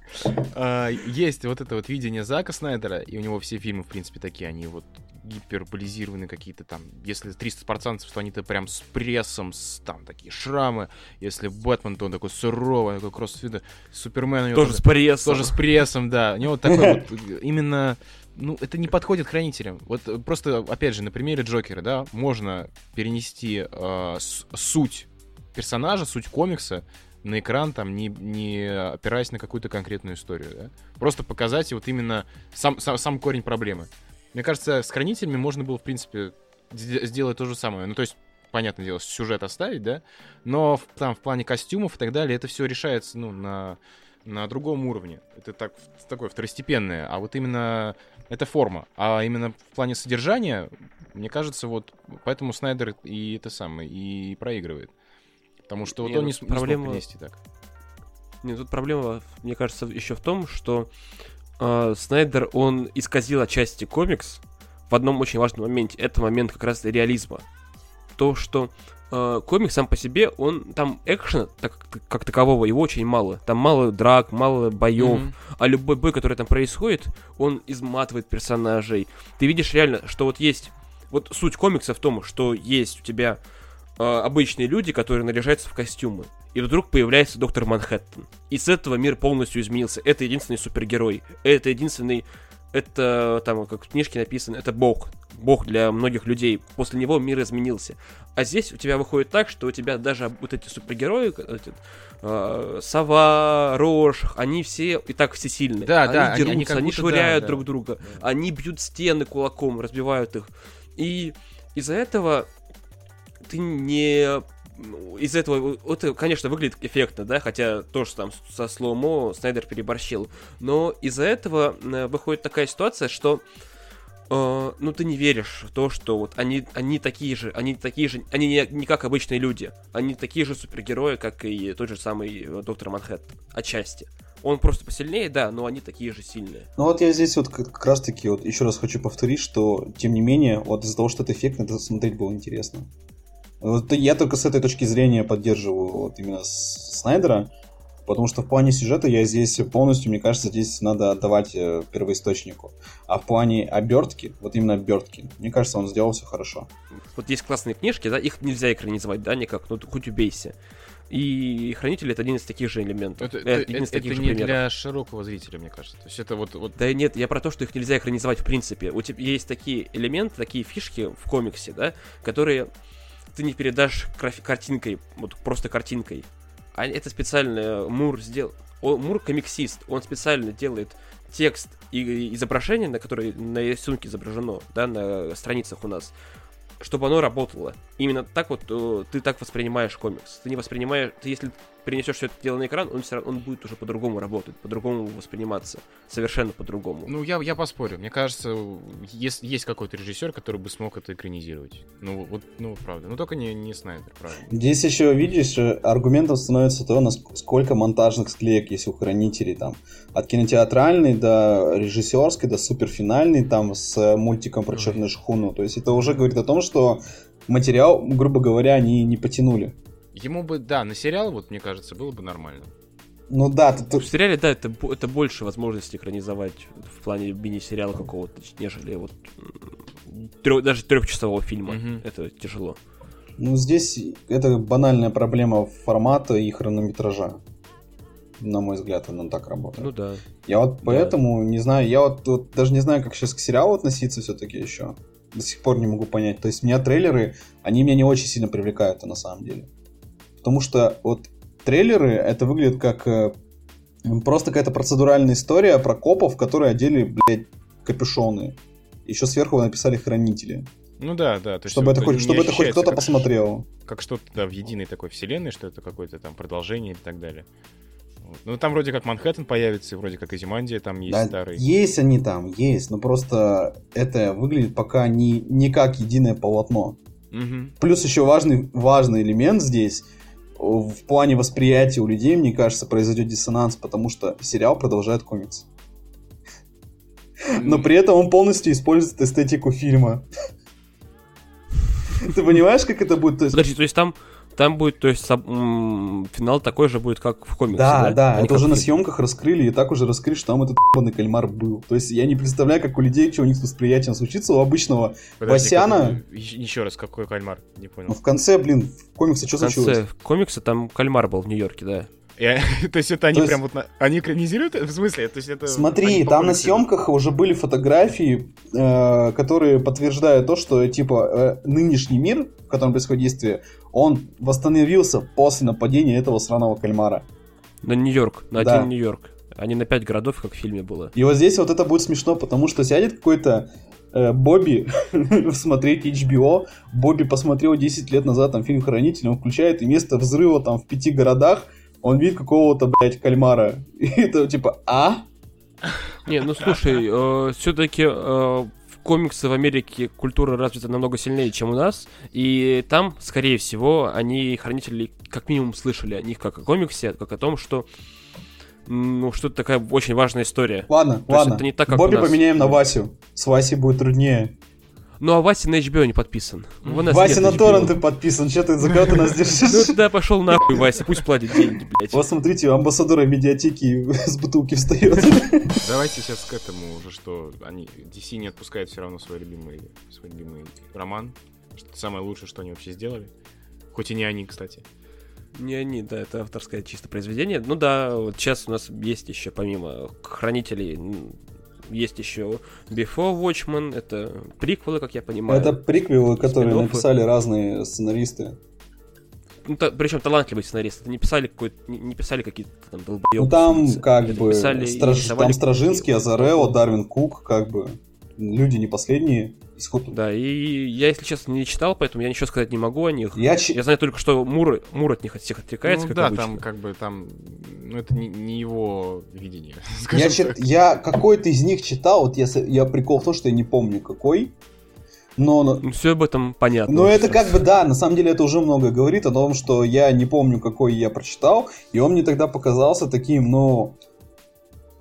А, Есть вот это вот видение Зака Снайдера, и у него все фильмы, в принципе, такие, они вот гиперболизированы какие-то там. Если 300 спартанцев, то они-то прям с прессом, с, там такие шрамы. Если Бэтмен, то он такой суровый, такой кроссфита. Супермен у него Тоже с прессом. тоже с прессом, да. У него такой вот э, именно... Ну, это не подходит хранителям. Вот э, просто, опять же, на примере Джокера, да, можно перенести э, суть персонажа, суть комикса на экран, там, не, не опираясь на какую-то конкретную историю, да. Просто показать вот именно сам, сам, сам корень проблемы. Мне кажется, с хранителями можно было, в принципе, сде- сделать то же самое. Ну, то есть, понятное дело, сюжет оставить, да, но в, там в плане костюмов и так далее это все решается, ну, на, на другом уровне. Это так, такое второстепенное. А вот именно это форма. А именно в плане содержания, мне кажется, вот поэтому Снайдер и это самое, и проигрывает. Потому что вот Не, он ну, не, с- не проблема- смог принести так. Нет, тут проблема, мне кажется, еще в том, что э, Снайдер, он исказил отчасти комикс в одном очень важном моменте. Это момент как раз реализма. То, что э, комикс сам по себе, он там экшена так, как такового его очень мало. Там мало драк, мало боев. Мгм. А любой бой, который там происходит, он изматывает персонажей. Ты видишь реально, что вот есть... Вот суть комикса в том, что есть у тебя э, обычные люди, которые наряжаются в костюмы. И вдруг появляется доктор Манхэттен. И с этого мир полностью изменился. Это единственный супергерой. Это единственный... Это там, как в книжке написано, это бог. Бог для многих людей. После него мир изменился. А здесь у тебя выходит так, что у тебя даже вот эти супергерои, эти, э, Сова, Роршах, они все и так все сильные. Да, они да, они- дерутся, они они, будто, швыряют да, друг да. друга, Да. они бьют стены кулаком, разбивают их. И из-за этого ты не из этого, это, конечно, выглядит эффектно, да, хотя то, что там со слоумо Снайдер переборщил, но из-за этого э, выходит такая ситуация, что э, ну ты не веришь в то, что вот они, они такие же, они такие же, они не, не как обычные люди, они такие же супергерои, как и тот же самый э, Доктор Манхэттен, отчасти. Он просто посильнее, да, но они такие же сильные. Ну вот я здесь вот как раз таки вот еще раз хочу повторить, что тем не менее, вот из-за того, что это эффектно, это смотреть было интересно. Вот я только с этой точки зрения поддерживаю вот именно Снайдера, потому что в плане сюжета я здесь полностью, мне кажется, здесь надо отдавать э, первоисточнику. А в плане обертки, вот именно обертки, мне кажется, он сделал все хорошо. Вот есть классные книжки, да, их нельзя экранизовать, да, никак, ну хоть убейся. И Хранитель это один из таких же элементов. Это, это, это, это не примеров. для широкого зрителя, мне кажется. То есть это вот, вот... Да нет, я про то, что их нельзя экранизовать в принципе. У тебя есть такие элементы, такие фишки в комиксе, да, которые ты не передашь картинкой, вот просто картинкой. А это специально Мур сделал. Мур комиксист, он специально делает текст и изображение, на которое на рисунке изображено, да, на страницах у нас, чтобы оно работало. Именно так вот э, ты так воспринимаешь комикс. Ты не воспринимаешь, ты если перенесешь все это дело на экран, он, все равно, он будет уже по-другому работать, по-другому восприниматься. Совершенно по-другому. Ну, я, я поспорю. Мне кажется, есть, есть какой-то режиссер, который бы смог это экранизировать. Ну, вот, ну, правда. Ну, только не, не Снайдер, правда. Здесь еще, видишь, аргументом становится то, насколько монтажных склеек есть у хранителей там. От кинотеатральной до режиссерской, до суперфинальной, там, с мультиком про черную шхуну. То есть это уже говорит о том, что материал, грубо говоря, они не потянули. Ему бы, да, на сериал, вот, мне кажется, было бы нормально. Ну да, ты, ты... В сериале, да, это, это больше возможности экранизовать в плане мини-сериала какого-то, нежели вот трё, даже трехчасового фильма. Угу. Это тяжело. Ну, здесь это банальная проблема формата и хронометража. На мой взгляд, она так работает. Ну да. Я вот поэтому да. не знаю, я вот, вот даже не знаю, как сейчас к сериалу относиться все-таки еще. До сих пор не могу понять. То есть меня трейлеры, они меня не очень сильно привлекают на самом деле. Потому что вот трейлеры, это выглядит как э, просто какая-то процедуральная история про копов, которые одели, блядь, капюшоны. Еще сверху написали хранители. Ну да, да. То чтобы это хоть, чтобы это хоть кто-то посмотрел. Как что-то да, в единой такой вселенной, что это какое-то там продолжение и так далее. Вот. Ну там вроде как Манхэттен появится, и вроде как Изимандия там есть да, старый. Есть они там, есть, но просто это выглядит пока не, не как единое полотно. Угу. Плюс еще важный, важный элемент здесь — в плане восприятия у людей, мне кажется, произойдет диссонанс, потому что сериал продолжает комикс. Но при этом он полностью использует эстетику фильма. Ты понимаешь, как это будет? Подожди, то есть там там будет, то есть, финал такой же будет, как в комиксе, да? Да, да, это уже на съемках раскрыли, и так уже раскрыли, что там этот ебаный кальмар был. То есть, я не представляю, как у людей, что у них с восприятием случится, у обычного Подожди, Васяна... Какой, еще раз, какой кальмар? Не понял. Ну, в конце, блин, в комиксе что случилось? В конце в комиксе там кальмар был в Нью-Йорке, да. то есть это они то прям есть... вот... На... Они экранизируют? В смысле? То есть это... Смотри, там на съемках уже были фотографии, э, которые подтверждают то, что, типа, э, нынешний мир, в котором происходит действие, он восстановился после нападения этого сраного кальмара. На Нью-Йорк, на да. один Нью-Йорк. А не на пять городов, как в фильме было. И вот здесь вот это будет смешно, потому что сядет какой-то э, Бобби смотреть HBO. Бобби посмотрел 10 лет назад там фильм «Хранитель», он включает, и место взрыва там в пяти городах он видит какого-то, блядь, кальмара. И это типа, а? Не, ну слушай, э, все-таки э, комиксы в Америке культура развита намного сильнее, чем у нас, и там, скорее всего, они, хранители, как минимум слышали о них как о комиксе, как о том, что ну, что-то такая очень важная история. Ладно, То ладно. Это не так, как Бобби поменяем на Васю. С Васей будет труднее. Ну, а Вася на HBO не подписан. Вася на торренты подписан, что ты, за кого ты нас держишь? Ну, тогда пошел нахуй, Вася, пусть платит деньги, блядь. Вот смотрите, амбассадора медиатеки с бутылки встает. Давайте сейчас к этому уже, что они, DC не отпускают все равно свой любимый, свой любимый роман. Что самое лучшее, что они вообще сделали. Хоть и не они, кстати. Не они, да, это авторское чисто произведение. Ну да, вот сейчас у нас есть еще, помимо хранителей, есть еще Before Watchmen, это приквелы, как я понимаю. Это приквелы, которые написали разные сценаристы. Ну, та, причем талантливые сценаристы. Это не писали какой не, не писали какие-то там долбоебы. Ну там как это бы страж, там Стражинский, Азарео, Дарвин Кук, как бы. Люди не последние. Исход... Да, и я, если честно, не читал, поэтому я ничего сказать не могу о них. Я, я знаю только, что Мур, Мур от них от всех отвлекается, ну, как да, обычно. там как бы там, ну это не, не его видение. Я, чит... я какой-то из них читал, вот я, я прикол в том, что я не помню какой, но... Ну, все об этом понятно. Но это как бы, да, на самом деле это уже много говорит о том, что я не помню, какой я прочитал, и он мне тогда показался таким, ну... Э,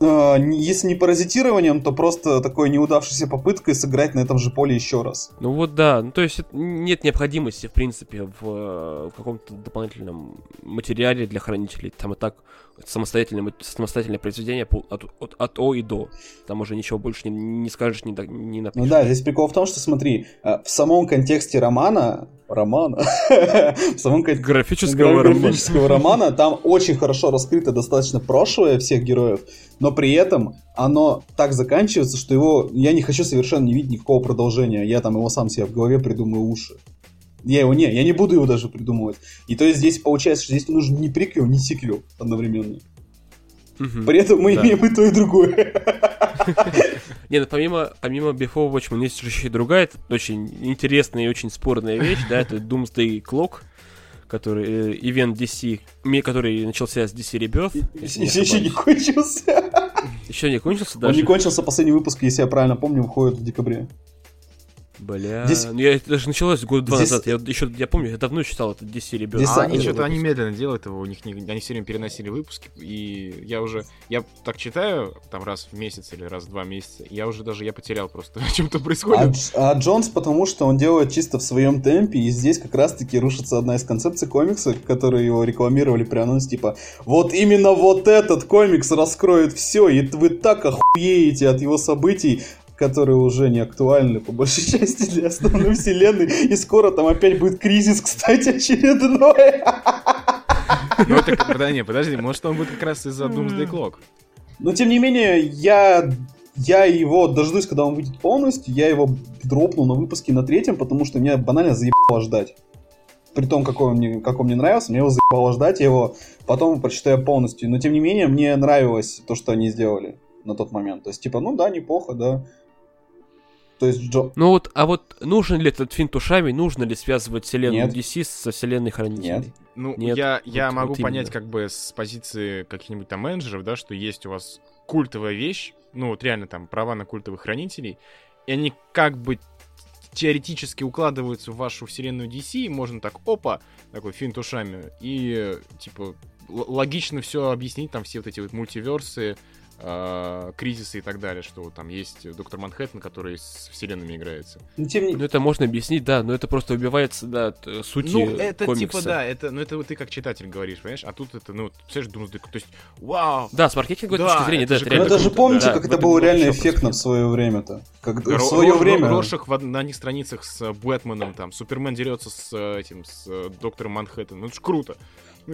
если не паразитированием, то просто такой неудавшейся попыткой сыграть на этом же поле еще раз. Ну вот да, ну то есть нет необходимости, в принципе, в, в каком-то дополнительном материале для хранителей. Там и так самостоятельное, самостоятельное произведение от, от, от О и до. Там уже ничего больше не, не скажешь, не, не напишешь. Ну да, здесь прикол в том, что смотри, э, в самом контексте романа, романа, в самом графического, графического романа, там очень хорошо раскрыто достаточно прошлое всех героев, но при этом оно так заканчивается, что его, я не хочу совершенно не видеть никакого продолжения, я там его сам себе в голове придумаю уши. Я его не, я не буду его даже придумывать. И то есть здесь получается, что здесь не нужен ни приквел, ни сиквел одновременно. Угу, При этом мы да. имеем и то, и другое. Не, ну помимо, помимо Before Watchmen есть еще и другая очень интересная и очень спорная вещь, да, это Doomsday Clock, который, ивент э, DC, который начался с DC Rebirth. Еще не кончился. Еще не кончился, да? Он не кончился, последний выпуск, если я правильно помню, выходит в декабре. Бля, Здесь... ну, я, это же началось год два Здесь... назад. Я еще, я помню, я давно читал это DC ребят. Здесь... А, они что-то они медленно делают его, у них не, они все время переносили выпуски, и я уже, я так читаю там раз в месяц или раз в два месяца, я уже даже я потерял просто, о чем-то происходит. А, а Джонс потому что он делает чисто в своем темпе, и здесь как раз-таки рушится одна из концепций комикса, которые его рекламировали при анонсе, типа, вот именно вот этот комикс раскроет все, и вы так охуеете от его событий, которые уже не актуальны по большей части для основной вселенной. И скоро там опять будет кризис, кстати, очередной. Ну, это, подожди, подожди, может он будет как раз из-за Doomsday Clock. Но, тем не менее, я я его дождусь, когда он выйдет полностью, я его дропну на выпуске на третьем, потому что меня банально заебало ждать. При том, какой он мне, как он мне нравился, мне его заебало ждать, я его потом прочитаю полностью. Но, тем не менее, мне нравилось то, что они сделали на тот момент. То есть, типа, ну да, неплохо, да. То есть Джо... Ну вот, а вот нужен ли этот финт ушами, нужно ли связывать вселенную Нет. DC со вселенной Хранителей? Нет. Ну, Нет. я, я вот, могу вот понять как бы с позиции каких-нибудь там менеджеров, да, что есть у вас культовая вещь, ну вот реально там права на культовых хранителей, и они как бы теоретически укладываются в вашу вселенную DC, и можно так, опа, такой финт ушами, и типа логично все объяснить, там все вот эти вот мультиверсы, э, кризисы и так далее, что там есть доктор Манхэттен, который с вселенными играется. Ну, тем не... ну это можно объяснить, да, но это просто убивается, да, э, сути Ну, это комикса. типа, да, это, ну это вот ты как читатель говоришь, понимаешь, а тут это, ну, представляешь, Думсдей, то есть, вау! Да, с маркетинговой да, точки зрения, да, это реально Вы даже помните, да, как это было реально эффектно в свое время-то? Как в свое время. Рошах на одних страницах с Бэтменом, там, Супермен дерется с этим, с э, доктором Манхэттен, ну это ж круто.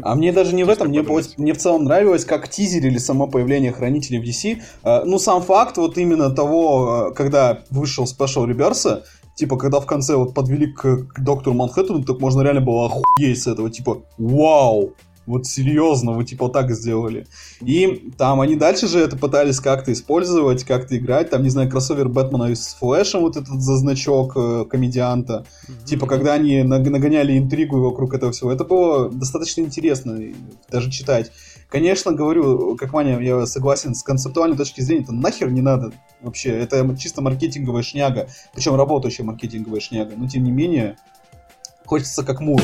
А мне даже не в этом, мне, мне в целом нравилось, как тизерили само появление Хранителей в DC. А, ну, сам факт вот именно того, а, когда вышел Special Reverse, типа, когда в конце вот подвели к, к доктору Манхэттену, так можно реально было охуеть с этого, типа, вау, вот серьезно, вы типа вот так сделали. И там они дальше же это пытались как-то использовать, как-то играть. Там, не знаю, кроссовер Бэтмена с Флэшем, вот этот за значок э, комедианта. Mm-hmm. Типа, когда они нагоняли интригу вокруг этого всего. Это было достаточно интересно даже читать. Конечно, говорю, как Маня, я согласен, с концептуальной точки зрения, это нахер не надо вообще. Это чисто маркетинговая шняга. Причем работающая маркетинговая шняга. Но, тем не менее, хочется как Мур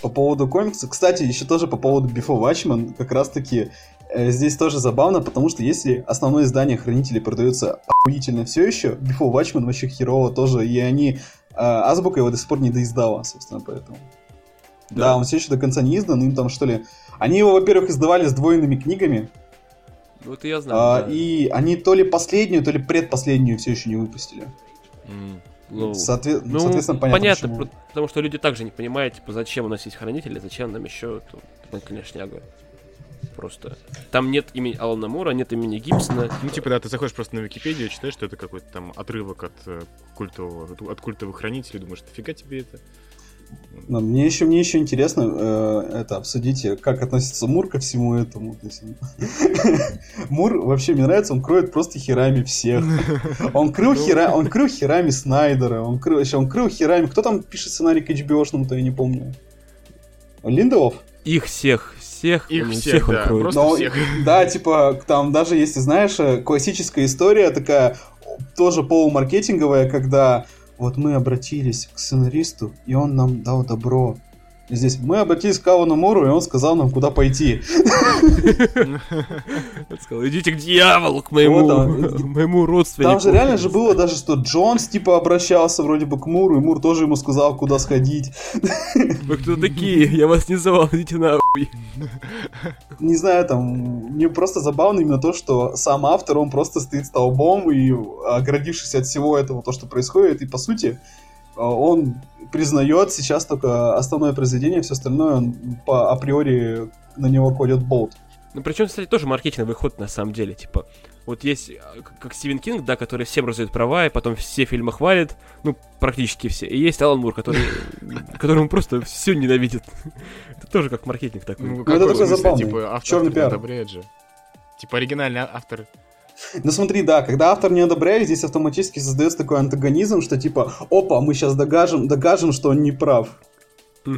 по поводу комикса. Кстати, еще тоже по поводу Before Watchmen, как раз таки э, здесь тоже забавно, потому что если основное издание Хранителей продается охуительно все еще, Before Watchmen вообще херово тоже, и они... Э, Азбука его до сих пор не доиздала, собственно, поэтому. Да. да, он все еще до конца не издан, им там что ли... Они его, во-первых, издавали с двойными книгами, вот я знаю. А, да. И они то ли последнюю, то ли предпоследнюю все еще не выпустили. Mm. Ну, Соответ... ну, соответственно, понятно, понятно почему. потому что люди также не понимают, типа, зачем уносить хранители, зачем нам еще дополнительная шняга. Просто. Там нет имени Алана Мура, нет имени Гибсона. Ну, типа, да, ты заходишь просто на Википедию, читаешь, что это какой-то там отрывок от, э, культового, от культовых хранителей, думаешь, нафига тебе это? Но мне еще мне еще интересно э, это обсудить, как относится Мур ко всему этому. Мур вообще мне нравится, он кроет просто херами всех. Он крыл Ну. хера, он крыл херами Снайдера, он крыл, еще он крыл херами. Кто там пишет сценарий к HBO-шному, то я не помню. Линдеов? Их всех, всех, Их он всех, он да, кроет. Но, всех. Да, типа, там даже если знаешь, классическая история такая, тоже полумаркетинговая, когда вот мы обратились к сценаристу, и он нам дал добро. Здесь мы обратились к Кавану Муру, и он сказал нам, куда пойти. Сказал, идите к дьяволу, к моему, родственнику. Там же реально же было даже, что Джонс, типа, обращался вроде бы к Муру, и Мур тоже ему сказал, куда сходить. Вы кто такие? Я вас не звал, идите нахуй. Не знаю, там, мне просто забавно именно то, что сам автор, он просто стоит столбом и, оградившись от всего этого, то, что происходит, и, по сути, э, он признает сейчас только основное произведение, все остальное, он по априори на него кладет болт. Ну, причем, кстати, тоже маркетинговый ход, на самом деле, типа, вот есть, к- как Стивен Кинг, да, который всем раздает права, и потом все фильмы хвалит, ну, практически все. И есть Алан Мур, который, которому просто все ненавидит. Это тоже как маркетинг такой. Ну, это какой такой смысле, забавный. Типа, автор Чёрный не пиар. одобряет же. Типа оригинальный автор. Ну смотри, да, когда автор не одобряет, здесь автоматически создается такой антагонизм, что типа, опа, мы сейчас докажем, докажем, что он не прав.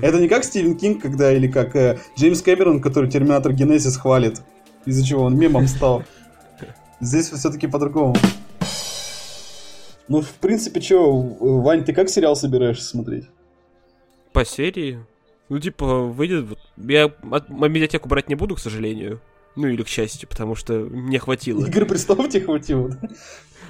Это не как Стивен Кинг, когда, или как э, Джеймс Кэмерон, который Терминатор Генезис хвалит, из-за чего он мемом стал. Здесь все-таки по-другому. Ну, в принципе, что, Вань, ты как сериал собираешься смотреть? По серии. Ну, типа, выйдет... Я медиатеку брать не буду, к сожалению. Ну, или к счастью, потому что мне хватило. Игры престолов тебе хватило? да?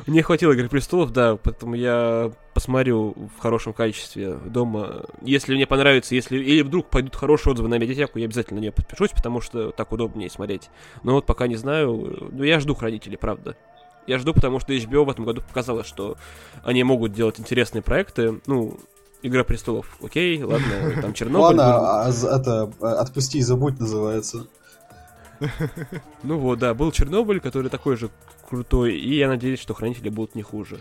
Мне хватило Игры Престолов, да, поэтому я посмотрю в хорошем качестве дома. Если мне понравится, если или вдруг пойдут хорошие отзывы на медиатеку, я обязательно на нее подпишусь, потому что так удобнее смотреть. Но вот пока не знаю, ну я жду Хранителей, правда. Я жду, потому что HBO в этом году показала, что они могут делать интересные проекты. Ну, Игра Престолов, окей, ладно, там Чернобыль. был. Ладно, а, это, э, отпусти и забудь называется. Ну вот, да, был Чернобыль, который такой же крутой, и я надеюсь, что Хранители будут не хуже.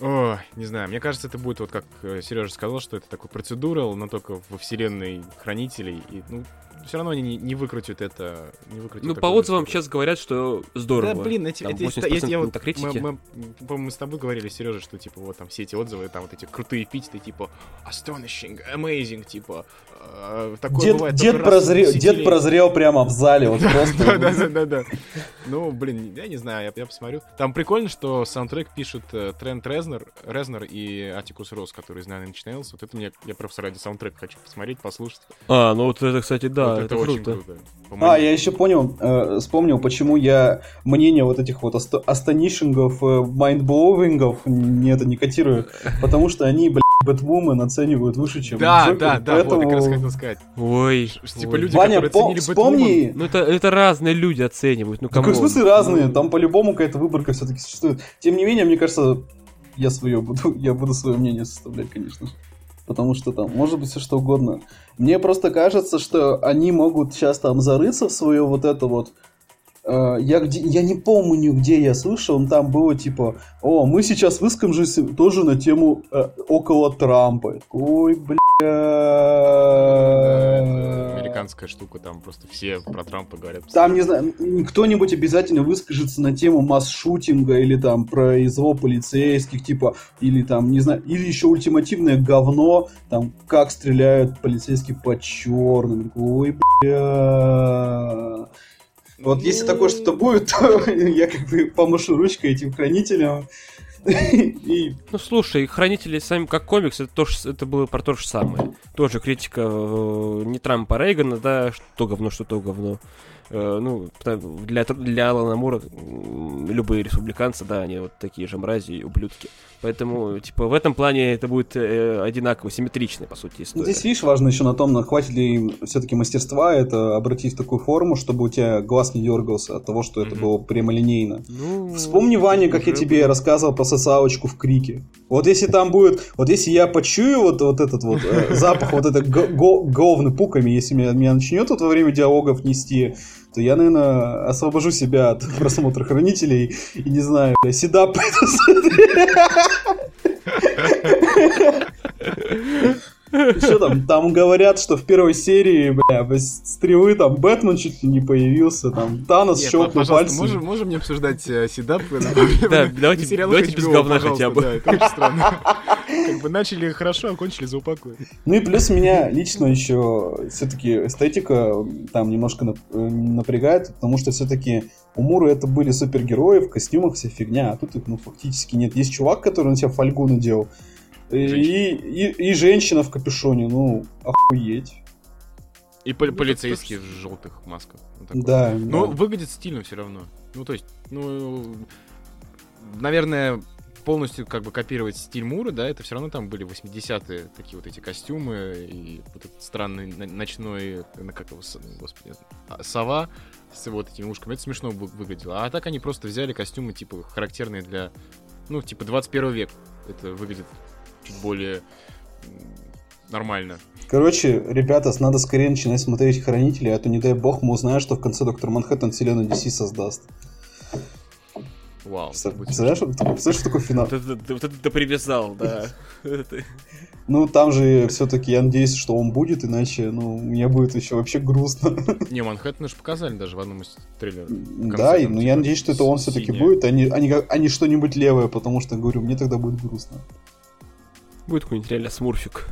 О, не знаю, мне кажется, это будет вот как Сережа сказал, что это такой процедурал, но только во вселенной хранителей. И, ну, все равно они не, не выкрутят это. Не выкрутят Ну, по отзывам сейчас говорят, что здорово. Да, блин, эти, Там эти- 80% я- я вот-. Мы, мы, по-моему, мы с тобой говорили, Сережа, что типа вот там все эти отзывы, там вот эти крутые эпитеты, типа astonishing, amazing, типа э, такое Дед, бывает дед, прозрел, дед прозрел прямо в зале, вот Да, просто. да, да, да, да. Ну, блин, я не знаю, я, я посмотрю. Там прикольно, что саундтрек пишут э, Трент Резнер, Резнер и Атикус Рос, который из Nine Inch Nails. Вот это мне, я просто ради саундтрека хочу посмотреть, послушать. А, ну вот это, кстати, да, вот это, это, очень круто. круто. А, я еще понял, э, вспомнил, почему я мнение вот этих вот asto- astonishing ов, э, mind-blowing ов не, это, не котирую, потому что они, блядь, Бэтвумен оценивают выше, чем Да, Джокер, да, да, вот, поэтому... как раз хотел сказать. Ой, Типа ой. люди, Ваня, которые по- оценили вспомни... Ну это, это разные люди оценивают, ну кому? в смысле разные? Там по-любому какая-то выборка все-таки существует. Тем не менее, мне кажется, я свое буду, я буду свое мнение составлять, конечно же. Потому что там может быть все что угодно. Мне просто кажется, что они могут сейчас там зарыться в свое вот это вот. Э, я, где, я не помню, где я слышал, но там было типа, о, мы сейчас выскажемся тоже на тему э, около Трампа. Ой, бля. Да, американская штука, там просто все про Трампа говорят. Там, не знаю, кто-нибудь обязательно выскажется на тему масс-шутинга или там произвол полицейских, типа, или там, не знаю, или еще ультимативное говно, там, как стреляют полицейские по черным. Ой, бля. Вот если такое что-то будет, то я как бы помашу ручкой этим хранителям. И Ну слушай, Хранители сами как комикс, это, тоже, это было про то же самое. Тоже критика э, не Трампа, а Рейгана, да, что говно, что то говно. Э, ну, для, для Алана Мура любые республиканцы, да, они вот такие же мрази и ублюдки. Поэтому, типа, в этом плане это будет э, одинаково, симметричная, по сути, Ну, история. Здесь, видишь, важно еще на том, хватит ли все-таки мастерства это обратить в такую форму, чтобы у тебя глаз не дергался от того, что это было прямолинейно. Ну, Вспомни, Ваня, как я тебе рассказывал про социалочку в Крике. Вот если там будет, вот если я почую вот, вот этот вот э, запах вот это го- го- говны пуками, если меня, меня начнет вот во время диалогов нести, то я, наверное, освобожу себя от просмотра хранителей и не знаю, бля, седап Что там? Там говорят, что в первой серии, бля, стрелы там Бэтмен чуть ли не появился, там Танос Нет, щелкнул пожалуйста, пальцем. можем, можем не обсуждать э, седап? Да, давайте- давайте без говна хотя бы. Да, это очень странно. Как бы начали хорошо, а кончили за упокой. Ну и плюс меня лично еще все-таки эстетика там немножко э, напрягает, потому что все-таки у Муры это были супергерои в костюмах, вся фигня, а тут их ну фактически нет. Есть чувак, который на себя фольгу надел, Женщина. и, и женщина в капюшоне, ну, охуеть. И пол- полицейские в желтых масках. Вот такое. Да, Но да. выглядит стильно все равно. Ну, то есть, ну, наверное, полностью как бы копировать стиль Мура, да, это все равно там были 80-е такие вот эти костюмы и вот этот странный ночной, на как его, господи, а, сова с вот этими ушками. Это смешно вы- выглядело. А так они просто взяли костюмы, типа, характерные для, ну, типа, 21 век. Это выглядит чуть более нормально. Короче, ребята, надо скорее начинать смотреть Хранители, а то, не дай бог, мы узнаем, что в конце Доктор Манхэттен вселенную DC создаст. Вау. будет Представляешь, что такой финал? Вот это, ты- вот это ты привязал, да. Ну, там же все-таки я надеюсь, что он будет, иначе, ну, мне будет еще вообще грустно. Не, Манхэттен же показали даже в одном из трейлеров. Да, там, ну я надеюсь, что это он все-таки будет, а а а не что-нибудь левое, потому что, говорю, мне тогда будет грустно. Будет какой-нибудь реально смурфик.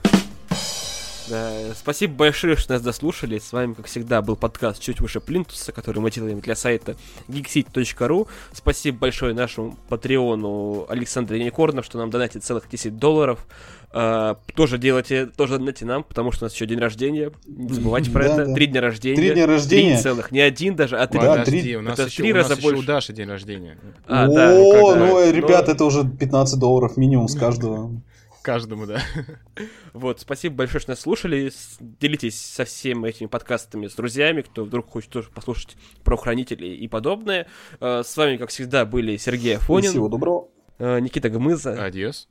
Да, спасибо большое, что нас дослушали. С вами, как всегда, был подкаст «Чуть выше Плинтуса», который мы делаем для сайта geekcity.ru. Спасибо большое нашему патреону Александру Юникорнов, что нам донатит целых 10 долларов. А, тоже делайте, тоже донатите нам, потому что у нас еще день рождения. Не забывайте про Да, это. да. Три дня рождения. Три дня рождения. Три целых. Не один даже, а три. Да, Подожди, три- у нас это еще, три у нас раза еще больше. у Даши день рождения. А, О, да, ну, бы, ребят, но- это уже 15 долларов минимум с каждого. Каждому, да. Вот, спасибо большое, что нас слушали. Делитесь со всеми этими подкастами с друзьями, кто вдруг хочет тоже послушать про хранителей и подобное. Э, С вами, как всегда, были Сергей Афонин, Всего доброго. э, Никита Гмыза Адьос.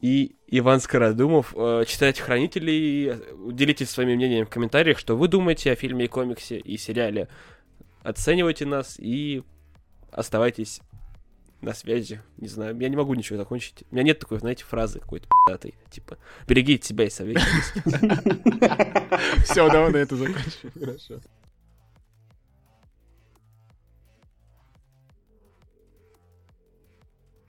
и Иван Скородумов. Э, Читайте хранителей, делитесь своими мнениями в комментариях, что вы думаете о фильме и комиксе и сериале. Оценивайте нас и оставайтесь на связи. Не знаю, я не могу ничего закончить. У меня нет такой, знаете, фразы какой-то пи***той, типа «берегите себя и советуйтесь». Все, давай на это закончим. Хорошо.